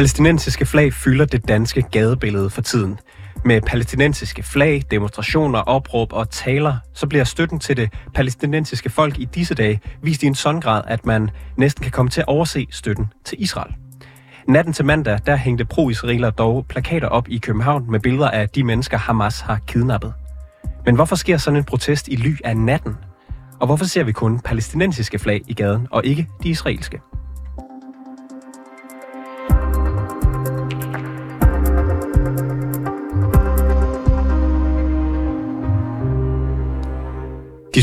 palæstinensiske flag fylder det danske gadebillede for tiden. Med palæstinensiske flag, demonstrationer, opråb og taler, så bliver støtten til det palæstinensiske folk i disse dage vist i en sådan grad, at man næsten kan komme til at overse støtten til Israel. Natten til mandag, der hængte pro-israeler dog plakater op i København med billeder af de mennesker, Hamas har kidnappet. Men hvorfor sker sådan en protest i ly af natten? Og hvorfor ser vi kun palæstinensiske flag i gaden, og ikke de israelske?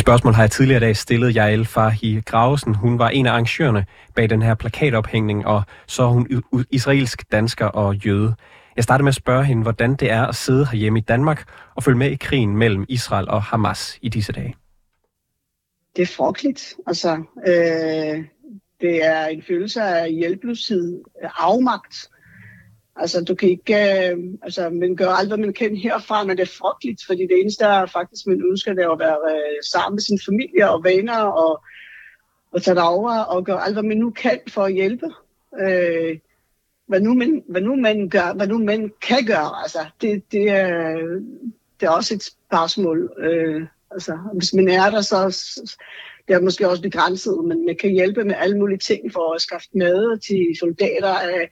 Spørgsmål har jeg tidligere i dag stillet Jael Fahi Gravesen. Hun var en af arrangørerne bag den her plakatophængning, og så er hun israelsk dansker og jøde. Jeg startede med at spørge hende, hvordan det er at sidde herhjemme i Danmark og følge med i krigen mellem Israel og Hamas i disse dage. Det er frygteligt. Altså, øh, det er en følelse af hjælpeløshed, afmagt. Altså, du kan ikke, øh, altså, man gør alt, hvad man kan herfra, men det er frygteligt, fordi det eneste, der faktisk man ønsker, det er at være øh, sammen med sin familie og venner og, og tage over og gøre alt, hvad man nu kan for at hjælpe. Øh, hvad, nu man, hvad nu man gør, hvad nu man kan gøre, altså, det, det, er, det er også et spørgsmål. Øh, altså, hvis man er der, så det er måske også begrænset, men man kan hjælpe med alle mulige ting for at skaffe mad til soldater, øh,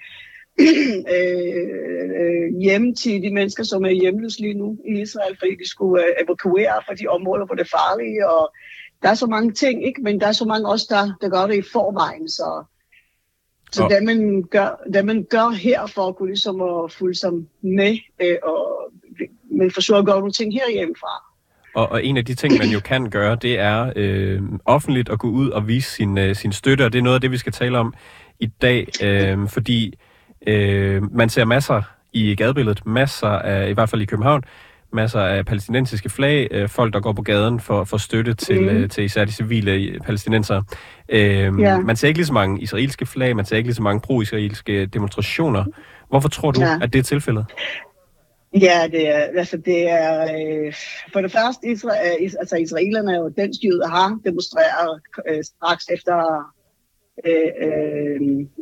øh, hjem til de mennesker, som er hjemløse lige nu i Israel, fordi de skulle øh, evakuere fra de områder, hvor det er farligt. Og der er så mange ting, ikke? men der er så mange også, der, der gør det i forvejen. Så, så og... det, man gør, det, man gør her for at kunne ligesom at fulde sig med, øh, og man forsøger at gøre nogle ting herhjemmefra. Og, og en af de ting, man jo kan gøre, det er øh, offentligt at gå ud og vise sin, øh, sin støtte, og det er noget af det, vi skal tale om i dag, øh, fordi Øh, man ser masser i gadebilledet, masser af, i hvert fald i København, masser af palæstinensiske flag, øh, folk, der går på gaden for, for støtte til, mm. øh, til især de civile palæstinenser. Øh, ja. Man ser ikke lige så mange israelske flag, man ser ikke lige så mange pro-israelske demonstrationer. Hvorfor tror du, ja. at det er tilfældet? Ja, det er, altså det er, øh, for det første, Israel, øh, altså israelerne og den jøder har demonstreret øh, straks efter Øh, øh,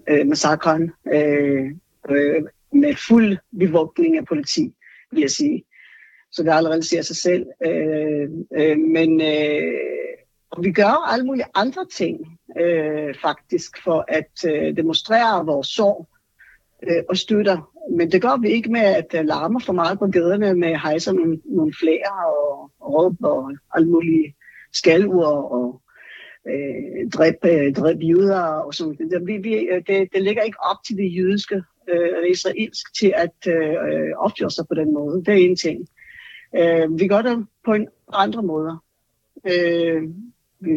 øh, massakren øh, øh, med fuld bevogtning af politi, vil jeg sige. Så det allerede siger sig selv. Øh, øh, men øh, vi gør alle mulige andre ting øh, faktisk for at øh, demonstrere vores sorg øh, og støtter. Men det gør vi ikke med at øh, larme for meget på gaderne med hejser nogle, nogle flager og, og råb og alle mulige skalur og øh, dræb, øh, dræb jøder og sådan noget. Vi, vi, øh, det, det ligger ikke op til det jødiske øh, eller israelsk til at øh, opføre sig på den måde. Det er en ting. Øh, vi gør det på en andre måder. Øh, vi,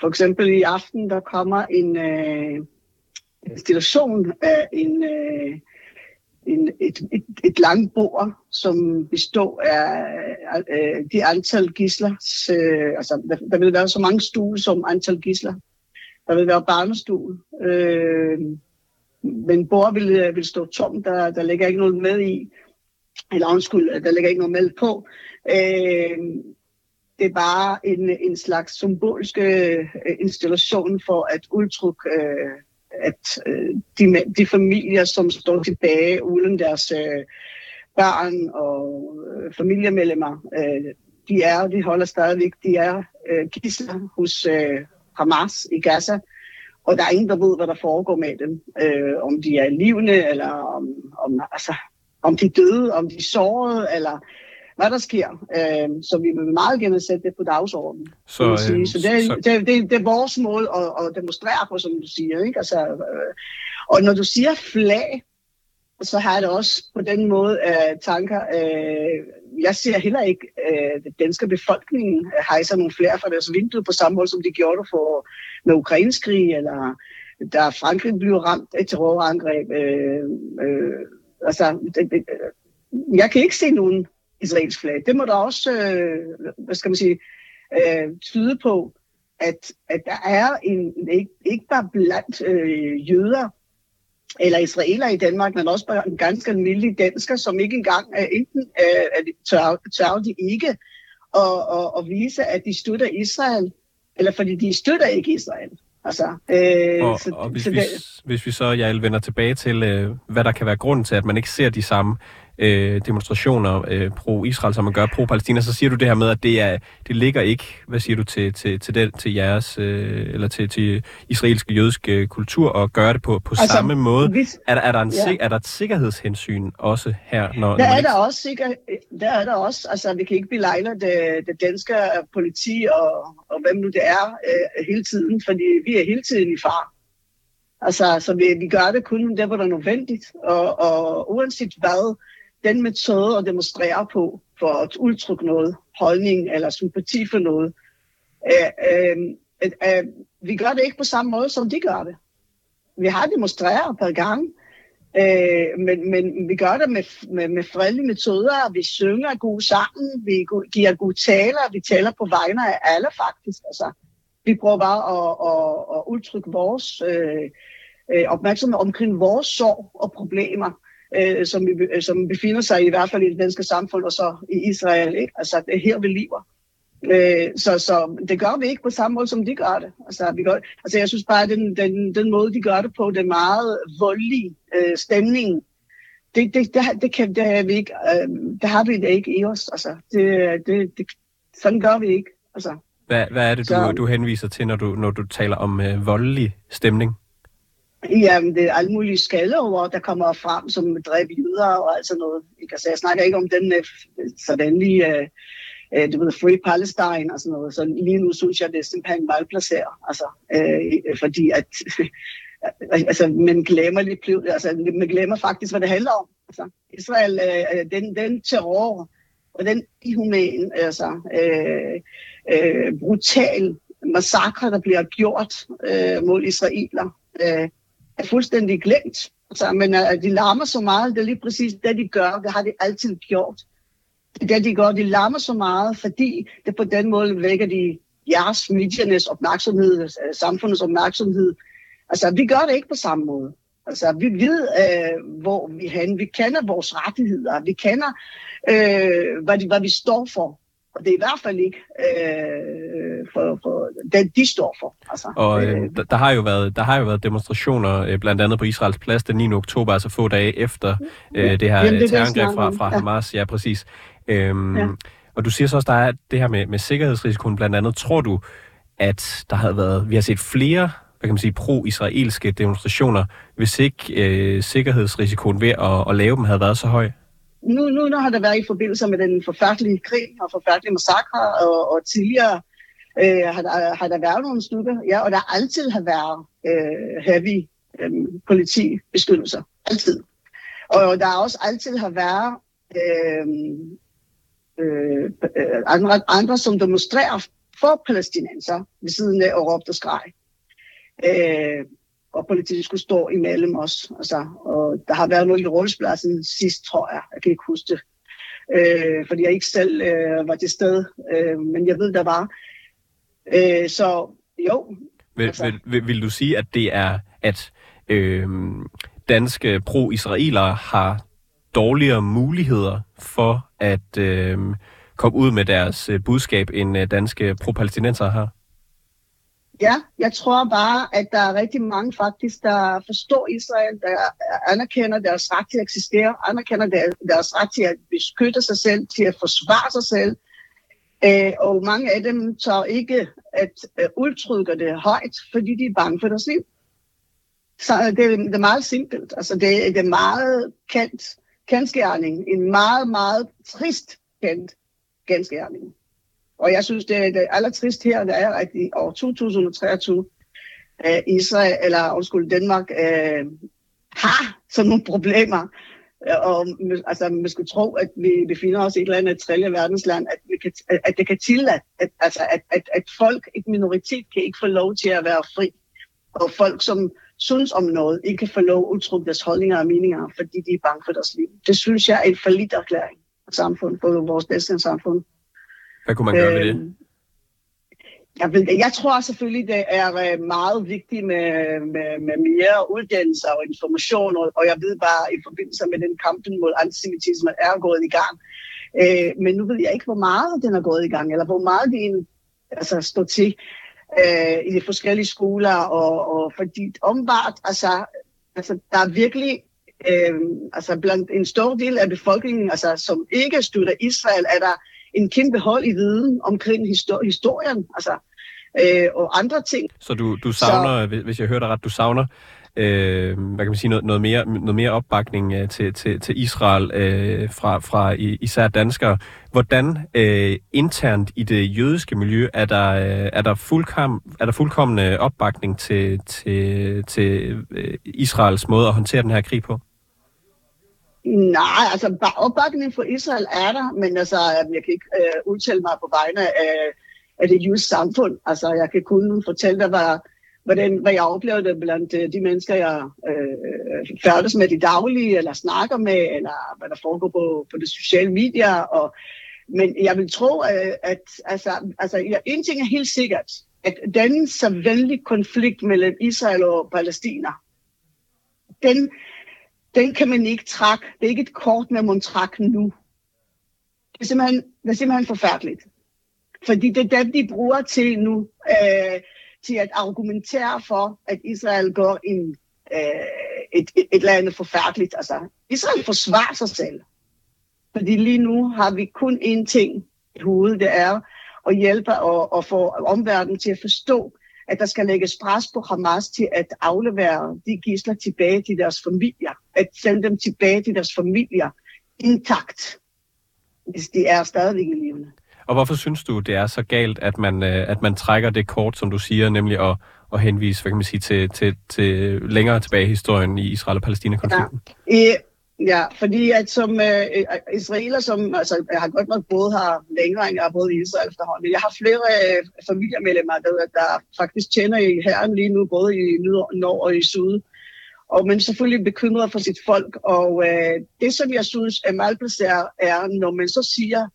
for eksempel i aften, der kommer en øh, installation af en øh, en, et, et, et langt bord, som består af, af de antal gisler. Øh, altså, der, der vil være så mange stole som antal gisler. Der vil være barnestol. Øh, men bord vil, vil stå tom. Der, der ligger ikke noget med i. Eller undskyld, der ligger ikke noget med på. Øh, det er bare en, en slags symbolsk øh, installation for at udtrykke øh, at øh, de, de familier, som står tilbage uden deres øh, børn og øh, familiemedlemmer, øh, de er, de holder stadigvæk, de er øh, gisler hos øh, Hamas i Gaza, og der er ingen, der ved, hvad der foregår med dem. Øh, om de er levende, eller om, om, altså, om de er døde, om de er sårede, eller hvad der sker. Øh, så vi vil meget gerne sætte det på dagsordenen. Så, øh, så, det, er, så... Det, det, det er vores mål at, at demonstrere på, som du siger. Ikke? Altså, øh, og når du siger flag, så har jeg det også på den måde øh, tanker. Øh, jeg ser heller ikke øh, den danske befolkning hejser nogle flere fra deres vindue på samme måde, som de gjorde det for, med ukrainsk krig, eller da Frankrig blev ramt af terrorangreb. Øh, øh, altså, det, det, jeg kan ikke se nogen israelsk flag. Det må da også, øh, hvad skal man sige, øh, tyde på, at, at der er en, ikke, ikke bare blandt øh, jøder eller israeler i Danmark, men også bare en ganske almindelig dansker, som ikke engang er enten øh, tør, tør de ikke og, og, og vise, at de støtter Israel, eller fordi de støtter ikke Israel. Altså, øh, og, så, og hvis, så det, vi, hvis vi så, jeg vender tilbage til, øh, hvad der kan være grunden til, at man ikke ser de samme øh, demonstrationer øh, pro-Israel, som man gør pro-Palæstina, så siger du det her med, at det, er, det ligger ikke, hvad siger du, til, til, til, den, til jeres, øh, eller til, til israelske jødiske kultur, og gøre det på, på altså, samme måde. Hvis, er, der, er, der en, ja. er der et sikkerhedshensyn også her? Når, der, når er ikke... der, også sikker, der er der også, altså vi kan ikke belejle det, det danske politi og, og hvem nu det er øh, hele tiden, fordi vi er hele tiden i far. Altså, så vi, vi gør det kun der, hvor det er nødvendigt, og, og uanset hvad, den metode at demonstrere på for at udtrykke noget, holdning eller sympati for noget. Øh, øh, øh, vi gør det ikke på samme måde, som de gør det. Vi har demonstreret per gang, øh, men, men vi gør det med, med, med fredelige metoder. Vi synger gode sammen, vi giver gode taler, vi taler på vegne af alle faktisk. Altså, vi prøver bare at, at, at udtrykke vores øh, øh opmærksomhed omkring vores sorg og problemer øh, som, vi, som befinder sig i hvert fald i det danske samfund, og så i Israel. Ikke? Altså, det er her, vi lever. Øh, så, så det gør vi ikke på samme måde, som de gør det. Altså, vi gør, altså jeg synes bare, at den, den, den måde, de gør det på, er meget voldelig øh, stemning. Det, det, det, det, kan, det, har vi ikke, øh, det har vi det ikke i os. Altså, det, det, det, sådan gør vi ikke. Altså, hvad, hvad er det, du, så, du henviser til, når du, når du taler om øh, voldelig stemning? Jamen, det er alle mulige skaldeover, der kommer frem, som dræb jøder og alt sådan noget. Ikke? Altså, jeg snakker ikke om den øh, sådan lige, uh, øh, uh, øh, du ved, Free Palestine og sådan noget. Så lige nu synes jeg, det er simpelthen malplaceret. Altså, uh, fordi at, altså, man glemmer lidt altså, man glemmer faktisk, hvad det handler om. Altså, Israel, uh, den, den terror og den ihuman, altså, uh, uh, brutal massakre, der bliver gjort uh, mod israeler, uh, er fuldstændig glemt. Altså, men uh, de larmer så meget, det er lige præcis det, de gør. Det har de altid gjort. Det er det, de gør. De larmer så meget, fordi det på den måde vækker de jeres mediernes opmærksomhed, øh, samfundets opmærksomhed. Altså, vi gør det ikke på samme måde. Altså, vi ved, øh, hvor vi er henne. Vi kender vores rettigheder. Vi kender, øh, hvad, de, hvad vi står for. Og det er i hvert fald ikke øh, for, for det, de står for. Altså, og øh, der, der, har jo været, der har jo været demonstrationer, øh, blandt andet på Israels plads den 9. oktober, altså få dage efter øh, det her Jamen, det terrorangreb fra, fra Hamas. Ja, ja præcis. Øhm, ja. Og du siger så også, der er det her med, med sikkerhedsrisikoen blandt andet. Tror du, at der havde været, vi har set flere hvad kan man sige, pro-israelske demonstrationer, hvis ikke øh, sikkerhedsrisikoen ved at, at lave dem havde været så høj? Nu, nu, der har det været i forbindelse med den forfærdelige krig og forfærdelige massakre, og, og tidligere øh, har, der, har der været nogle stykker, ja, og der altid har været øh, heavy øh, politibeskyttelser. Altid. Og der også altid har været øhm, øh, øh, andre, andre, som demonstrerer for palæstinenser ved siden af og råbte og skreg. Øh, og politiet skulle stå imellem os. Altså, og der har været noget i rådspladsen sidst, tror jeg. Jeg kan ikke huske det. Øh, fordi jeg ikke selv øh, var til sted. Øh, men jeg ved, der var. Øh, så jo. Vil, altså. vil, vil, vil du sige, at det er, at øh, danske pro-israelere har dårligere muligheder for at øh, komme ud med deres øh, budskab, end øh, danske pro-palæstinenser har? Ja, jeg tror bare, at der er rigtig mange faktisk, der forstår Israel, der anerkender deres ret til at eksistere, anerkender deres ret til at beskytte sig selv, til at forsvare sig selv. Øh, og mange af dem tager ikke at øh, udtrykke det højt, fordi de er bange for deres liv. Så øh, det, det er meget simpelt. Altså, det, det er meget kendt kendskærning. En meget, meget trist kendt kendskærning. Og jeg synes, det er det allertrist her, det er, at i år 2023, øh, Israel, eller undskyld, Danmark, øh, har sådan nogle problemer. Øh, og altså, man skulle tro, at vi befinder os i et eller andet tredje verdensland, at, vi kan, at det kan tillade, at, altså, at, at, at folk, et minoritet, kan ikke få lov til at være fri. Og folk, som synes om noget, ikke kan få lov at udtrykke deres holdninger og meninger, fordi de er bange for deres liv. Det synes jeg er en forlidt erklæring af samfund, både vores danske samfund. Hvad kunne man gøre øh, ved det? Øhm, jeg, ved, jeg tror selvfølgelig, det er øh, meget vigtigt med, med, med mere uddannelse og information, og, og jeg ved bare, i forbindelse med den kampen mod antisemitisme er gået i gang. Øh, men nu ved jeg ikke, hvor meget den er gået i gang, eller hvor meget det altså, står til. øh, i de forskellige skoler, og, og fordi ombart, altså, altså der er virkelig, øh, altså blandt en stor del af befolkningen, altså som ikke støtter Israel, er der en kæmpe hold i viden omkring histor- historien, altså, øh, og andre ting. Så du, du savner, Så, hvis jeg hører dig ret, du savner øh, hvad kan man sige, noget, noget, mere, noget mere opbakning øh, til, til, til Israel øh, fra, fra især danskere. Hvordan øh, internt i det jødiske miljø er der, øh, er der, fuldkom, er der fuldkommende opbakning til, til, til øh, Israels måde at håndtere den her krig på? Nej, altså opbakning for Israel er der, men altså, jeg kan ikke øh, udtale mig på vegne af, af det jødiske samfund. Altså, jeg kan kun fortælle dig, hvad, hvordan, hvad jeg oplevede blandt øh, de mennesker, jeg øh, færdes med i daglige, eller snakker med, eller hvad der foregår på, på de sociale medier. Og, men jeg vil tro, at, at altså, altså, ja, en ting er helt sikkert, at den så venlige konflikt mellem Israel og Palæstina, den, den kan man ikke trække. Det er ikke et kort, man må trække nu. Det er simpelthen, det er simpelthen forfærdeligt. Fordi det er dem, de bruger til nu. Øh, til at argumentere for, at Israel går en, øh, et, et, et eller andet forfærdeligt. Altså, Israel forsvarer sig selv. Fordi lige nu har vi kun én ting i hovedet, det er at hjælpe og, og få omverdenen til at forstå, at der skal lægges pres på Hamas til at aflevere de gisler tilbage til deres familier. At sende dem tilbage til deres familier intakt, hvis de er stadigvæk i livet. Og hvorfor synes du, det er så galt, at man, øh, at man trækker det kort, som du siger, nemlig at, at henvise hvad kan man sige, til, til, til længere tilbage i historien i Israel og Palæstina-konflikten? Ja. Ja, fordi at som øh, israeler, som altså, jeg har godt nok boet her længere, end jeg har boet i Israel efterhånden. Jeg har flere øh, familiemedlemmer, der, der faktisk tjener i herren lige nu, både i nord og i syd. Og man er selvfølgelig bekymret for sit folk. Og øh, det, som jeg synes er meget placeret, er, når man så siger,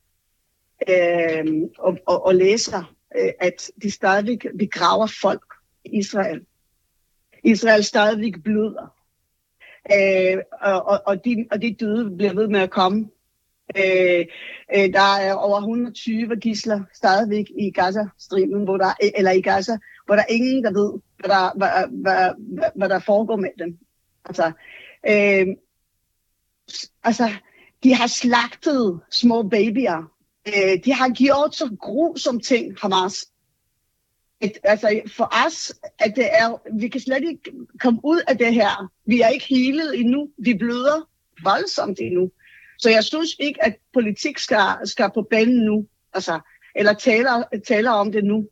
øh, og, og, og læser, øh, at de stadigvæk begraver folk i Israel. Israel stadigvæk bløder. Øh, og, og, de, og de døde bliver ved med at komme. Øh, øh, der er over 120 gisler stadigvæk i Gaza-striben, hvor der, eller i Gaza, hvor der er ingen, der ved, hvad der, hvad, hvad, hvad, hvad der foregår med dem. Altså, øh, altså, de har slagtet små babyer øh, de har gjort så grusomme ting, Hamas. Et, altså for os, at det er, vi kan slet ikke komme ud af det her. Vi er ikke helet endnu. Vi bløder voldsomt endnu. Så jeg synes ikke, at politik skal, skal på banen nu. Altså, eller taler, taler om det nu.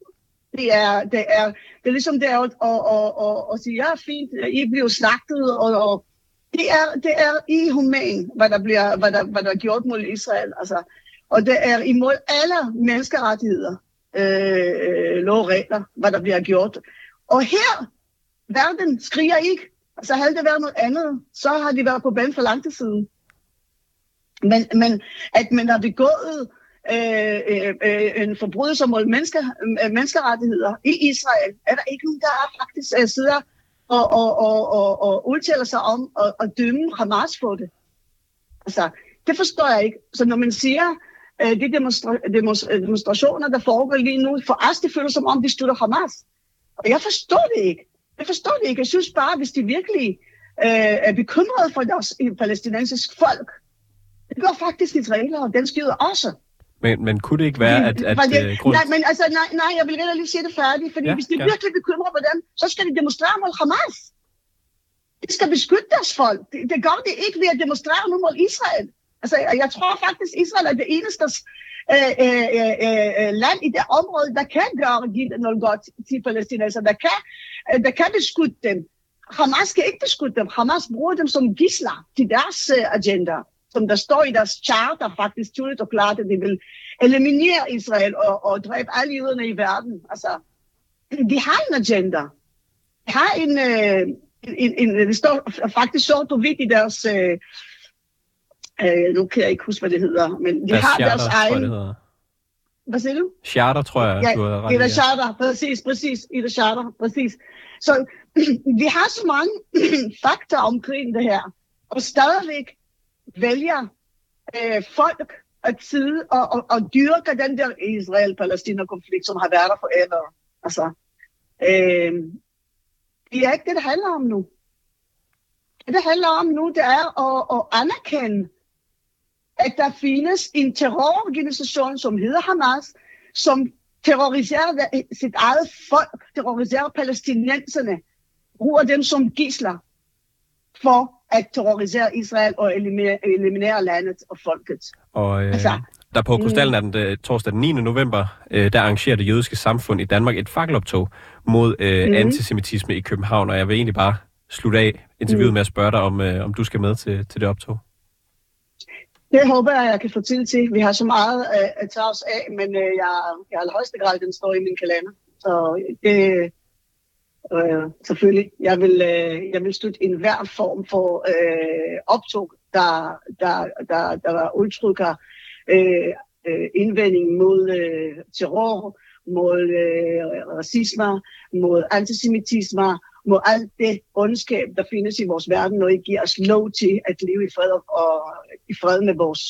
Det er, det er, det er ligesom det er at, at, at, at, at sige, ja fint, I bliver slagtet, og, og det er, det er inhuman, hvad der bliver, hvad der, hvad der er gjort mod Israel. Altså, og det er imod alle menneskerettigheder, øh, lov og regler, hvad der bliver gjort. Og her, verden skriger ikke. Altså havde det været noget andet, så har de været på banen for lang tid siden. Men, men at man har begået Øh, øh, øh, en forbrydelse mod menneske, øh, menneskerettigheder i Israel, er der ikke nogen, der faktisk øh, sidder og, og, og, og, og udtaler sig om at, at dømme Hamas for det. Altså, det forstår jeg ikke. Så når man siger, øh, de demonstra- demonstra- øh, demonstrationer, der foregår lige nu, for os det føles som om, de støtter Hamas. Og jeg forstår det ikke. Jeg forstår det ikke. Jeg synes bare, hvis de virkelig øh, er bekymrede for deres øh, palæstinensiske folk, det gør faktisk israelere, og den styrer også. Men, men kunne det ikke være, at... at det, uh, grund... Nej, men altså, nej, nej, jeg vil gerne lige sige det færdigt, fordi ja, hvis de ja. virkelig bekymrer på dem, så skal de demonstrere mod Hamas. De skal beskytte deres folk. Det, det gør de ikke ved at demonstrere nu mod Israel. Altså, jeg tror faktisk, Israel er det eneste øh, øh, øh, øh, land i det område, der kan gøre noget godt til palæstinenser, der kan, øh, der kan beskytte dem. Hamas kan ikke beskytte dem. Hamas bruger dem som gisler til deres øh, agenda, som der står i deres charter faktisk tydeligt og klart, at de vil eliminere Israel og, og dræbe alle jøderne i verden. Altså, de har en agenda. De har en, øh, en, en, det står faktisk så på vidt i deres øh, Øh, nu kan jeg ikke huske, hvad det hedder, men de har charter, deres egen... Tror, Hvad siger du? Charter, tror jeg, ja, du har ret i. Ja, charter, præcis, præcis. I det charter, præcis. Så vi har så mange fakta omkring det her, og stadigvæk vælger øh, folk at sidde og, og, og dyrke den der Israel-Palæstina-konflikt, som har været der forever. Altså, Øh, det er ikke det, det handler om nu. Det, det handler om nu, det er at, at anerkende, at der findes en terrororganisation, som hedder Hamas, som terroriserer sit eget folk, terroriserer palæstinenserne, bruger dem som gisler for at terrorisere Israel og eliminere, eliminere landet og folket. Og øh, altså, der på Krystalnatten den, torsdag den 9. november, øh, der arrangerer det jødiske samfund i Danmark et fakkeloptog mod øh, mm. antisemitisme i København, og jeg vil egentlig bare slutte af interviewet mm. med at spørge dig, om, øh, om du skal med til, til det optog. Det håber jeg, jeg kan få tid til. Vi har så meget øh, at tage os af, men øh, jeg, jeg har i højeste grad, den står i min kalender. Så det, øh, selvfølgelig, jeg vil, øh, jeg vil støtte enhver form for øh, optog, der, der, der, der udtrykker øh, øh, indvending mod øh, terror, mod øh, racisme, mod antisemitisme, mod alt det ondskab, der findes i vores verden, og ikke giver os lov til at leve i fred og i fred med vores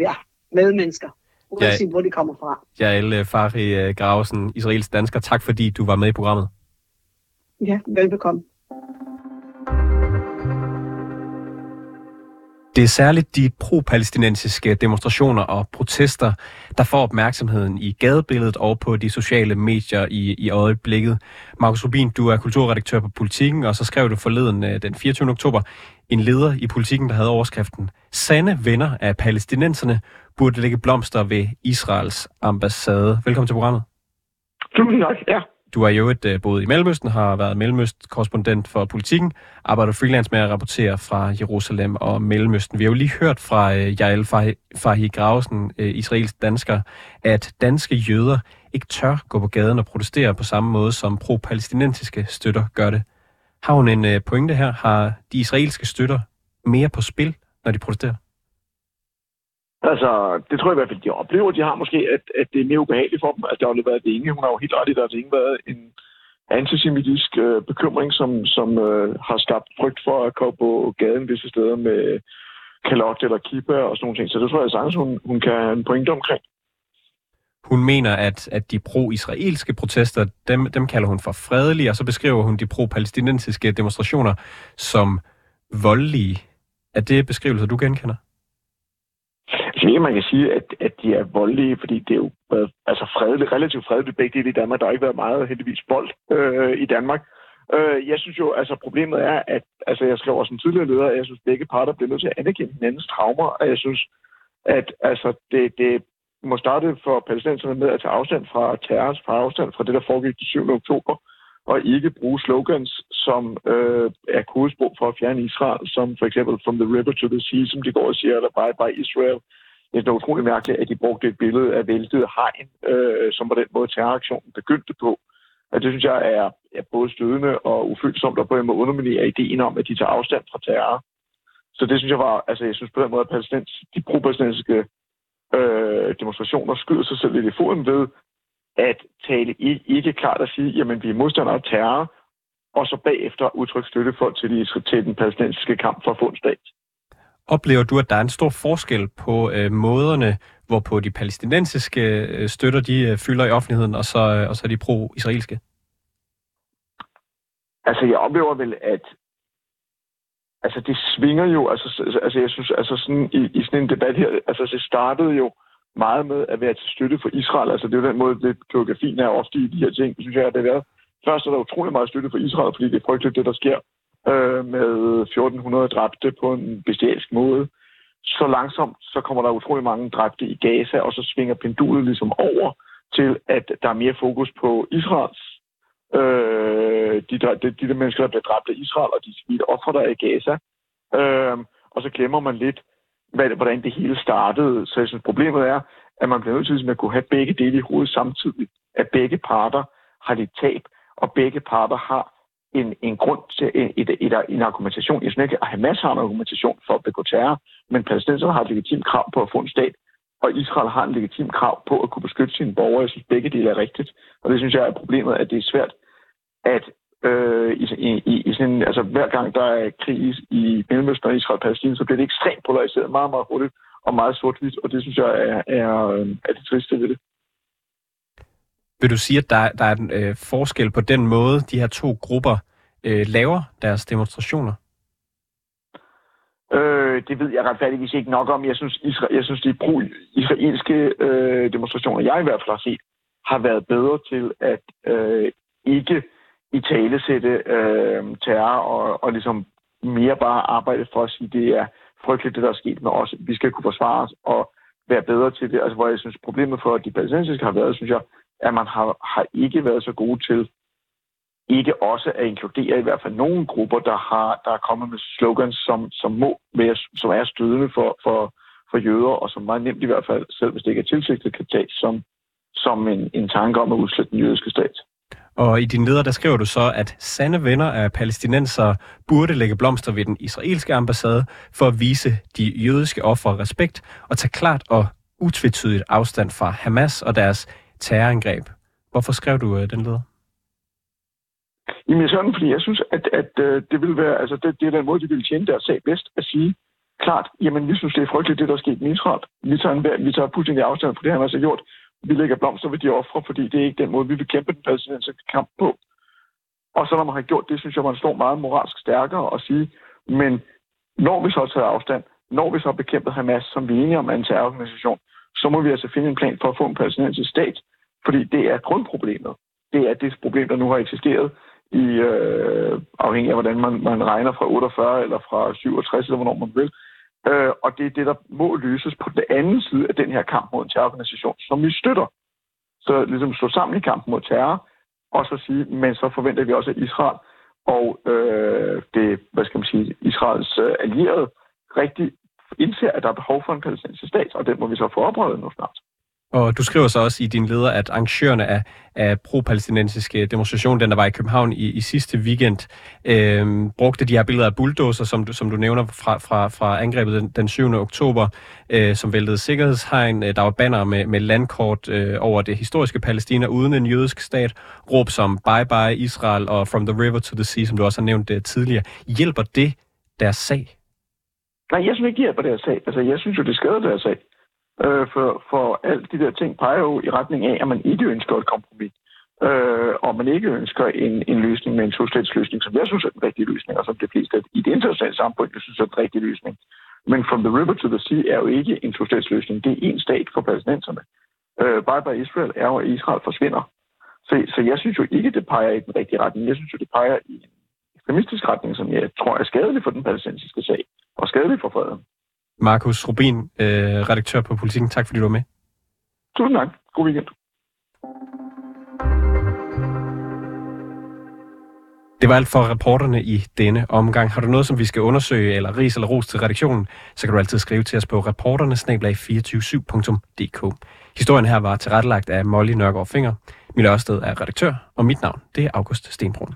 ja, medmennesker, uanset ja, hvor de kommer fra. Jael Fari Gravesen, israelsk dansker, tak fordi du var med i programmet. Ja, velbekomme. Det er særligt de pro-palæstinensiske demonstrationer og protester, der får opmærksomheden i gadebilledet og på de sociale medier i, i øjeblikket. Markus Rubin, du er kulturredaktør på Politiken, og så skrev du forleden øh, den 24. oktober en leder i Politiken, der havde overskriften Sande venner af palæstinenserne burde lægge blomster ved Israels ambassade. Velkommen til programmet. Tusind tak, ja. Du har jo et uh, boet i Mellemøsten, har været Mellemøst-korrespondent for politikken, arbejder freelance med at rapportere fra Jerusalem og Mellemøsten. Vi har jo lige hørt fra uh, Jael Fahi Grausen, uh, øh, israelsk dansker, at danske jøder ikke tør gå på gaden og protestere på samme måde, som pro-palæstinensiske støtter gør det. Har hun en øh, pointe her? Har de israelske støtter mere på spil, når de protesterer? Altså, det tror jeg i hvert fald, de oplever. De har måske, at, at det er mere ubehageligt for dem. Altså, der har jo været det ene. Hun har jo helt ret i, der har ikke været en antisemitisk øh, bekymring, som, som øh, har skabt frygt for at komme på gaden visse steder med kalot eller kippa og sådan nogle ting. Så det tror jeg sagtens, hun, hun kan have en pointe omkring. Hun mener, at, at de pro-israelske protester, dem, dem kalder hun for fredelige, og så beskriver hun de pro-palæstinensiske demonstrationer som voldelige. Er det beskrivelser, du genkender? Jeg ikke, man kan sige, at, at de er voldelige, fordi det er jo været altså fredeligt, relativt fredeligt begge dele i Danmark. Der har ikke været meget heldigvis bold øh, i Danmark. Øh, jeg synes jo, altså problemet er, at altså, jeg skrev også en tidligere leder, at jeg synes, at begge parter bliver nødt til at anerkende hinandens traumer, og jeg synes, at altså, det, det må starte for palæstinenserne med at tage afstand fra terror, fra afstand fra det, der foregik den 7. oktober, og ikke bruge slogans, som øh, er kodesprog for at fjerne Israel, som for eksempel From the River to the Sea, som de går og siger, eller Bye Bye Israel, det er utrolig mærkeligt, at de brugte et billede af væltet hegn, øh, som på den måde terroraktionen begyndte på. Og det synes jeg er, er både stødende og ufølsomt, og på en måde underminerer ideen om, at de tager afstand fra terror. Så det synes jeg var, altså jeg synes på den måde, at de pro-palæstinensiske øh, demonstrationer skyder sig selv lidt i foden ved at tale ikke, ikke klart at sige, jamen vi er modstandere af terror, og så bagefter udtrykke støtte for til, de, til den palæstinensiske kamp for at få en stat. Oplever du, at der er en stor forskel på øh, måderne, hvorpå de palæstinensiske øh, støtter de øh, fylder i offentligheden, og så, øh, og så de pro-israelske? Altså, jeg oplever vel, at altså, det svinger jo, altså, altså jeg synes, altså sådan i, i sådan en debat her, altså det startede jo meget med at være til støtte for Israel. Altså det er jo den måde, det geografien er ofte i de her ting, synes jeg, at det har været. Først er der utrolig meget støtte for Israel, fordi det er frygteligt, det der sker øh, med 1400 dræbte på en bestialsk måde. Så langsomt, så kommer der utrolig mange dræbte i Gaza, og så svinger pendulet ligesom over til, at der er mere fokus på Israels øh, de, de, de de mennesker, der bliver dræbt af Israel, og de civile ofre, der er i Gaza. Øh, og så glemmer man lidt, hvad, hvordan det hele startede. Så jeg synes, problemet er, at man bliver nødt til ligesom at kunne have begge dele i hovedet samtidig. At begge parter har lidt tab, og begge parter har en, en grund til en, et, et, en argumentation. Jeg synes ikke, at Hamas har en argumentation for at begå terror, men palæstinenserne har et legitimt krav på at få en stat, og Israel har en legitim krav på at kunne beskytte sine borgere. Jeg synes, begge dele er rigtigt. Og det synes jeg er problemet, at det er svært at øh, i, i, i sådan, altså hver gang der er krig i Mellemøsten og Israel og Palæstina, så bliver det ekstremt polariseret meget, meget hurtigt og meget sort-hvidt, og det synes jeg er, er, øh, er det triste ved det. Vil du sige, at der, der er en øh, forskel på den måde, de her to grupper øh, laver deres demonstrationer? Øh, det ved jeg retfærdigvis ikke nok om. Jeg synes, Isra- jeg synes de israelske øh, demonstrationer, jeg i hvert fald har set, har været bedre til at øh, ikke i tale sætte øh, terror og, og ligesom mere bare arbejde for at sige, det er frygteligt, det der er sket med os. Vi skal kunne forsvare os og være bedre til det. Altså, hvor jeg synes, problemet for de palæstinensiske har været, synes jeg, at man har, har ikke været så gode til ikke også at inkludere i hvert fald nogle grupper, der har der er kommet med slogans, som, som, må være, som er stødende for, for, for jøder, og som meget nemt i hvert fald, selv hvis det ikke er tilsigtet, kan tages som, som en, en tanke om at udslætte den jødiske stat. Og i din leder, der skriver du så, at sande venner af palæstinenser burde lægge blomster ved den israelske ambassade for at vise de jødiske ofre respekt og tage klart og utvetydigt afstand fra Hamas og deres terrorangreb. Hvorfor skrev du øh, den leder? Jamen sådan, fordi jeg synes, at, at øh, det vil være, altså det, det er den måde, de ville tjene deres sag bedst at sige, klart, jamen vi synes, det er frygteligt, det der er sket med Israel. Vi tager, en, vi tager fuldstændig afstand på det, han har så gjort vi lægger blomster ved de ofre, fordi det er ikke den måde, vi vil kæmpe den palæstinensiske kamp på. Og så når man har gjort det, synes jeg, man står meget moralsk stærkere og sige, men når vi så har taget afstand, når vi så har bekæmpet Hamas, som vi er enige om er en terrororganisation, så må vi altså finde en plan for at få en palæstinensisk stat, fordi det er grundproblemet. Det er det problem, der nu har eksisteret i, øh, afhængig af, hvordan man, man regner fra 48 eller fra 67, eller hvornår man vil, Øh, og det er det, der må løses på den anden side af den her kamp mod en terrororganisation, som vi støtter. Så ligesom stå sammen i kampen mod terror, og så sige, men så forventer vi også, at Israel og øh, det, hvad skal man sige, Israels øh, allierede rigtig indser, at der er behov for en palæstinensisk stat, og den må vi så få oprettet nu snart. Og du skriver så også i din leder, at arrangørerne af, af pro-palæstinensiske demonstration, den der var i København i, i sidste weekend, øh, brugte de her billeder af bulldozer, som du, som du nævner fra, fra, fra angrebet den, den 7. oktober, øh, som væltede sikkerhedshegn. Øh, der var banner med, med landkort øh, over det historiske Palæstina uden en jødisk stat. Råb som Bye Bye Israel og From the River to the Sea, som du også har nævnt uh, tidligere. Hjælper det deres sag? Nej, jeg synes ikke, det hjælper deres sag. Altså, jeg synes jo, det skader deres sag. Øh, for, for alt de der ting peger jo i retning af, at man ikke ønsker et kompromis. Øh, og man ikke ønsker en, en løsning med en løsning, som jeg synes er den rigtige løsning, og som de fleste i det internationale samfund, jeg synes er den rigtige løsning. Men from the river to the sea er jo ikke en løsning. Det er en stat for palæstinenserne. Øh, bye bye Israel er jo, at Israel forsvinder. Så, så jeg synes jo ikke, det peger i den rigtige retning. Jeg synes jo, det peger i en ekstremistisk retning, som jeg tror er skadelig for den palæstinensiske sag, og skadelig for freden. Markus Rubin, øh, redaktør på Politiken. Tak fordi du var med. Tusind tak. God weekend. Det var alt for reporterne i denne omgang. Har du noget, som vi skal undersøge, eller ris eller ros til redaktionen, så kan du altid skrive til os på reporterne 247dk Historien her var tilrettelagt af Molly Nørgaard Finger. Mille Ørsted er redaktør, og mit navn det er August Stenbrun.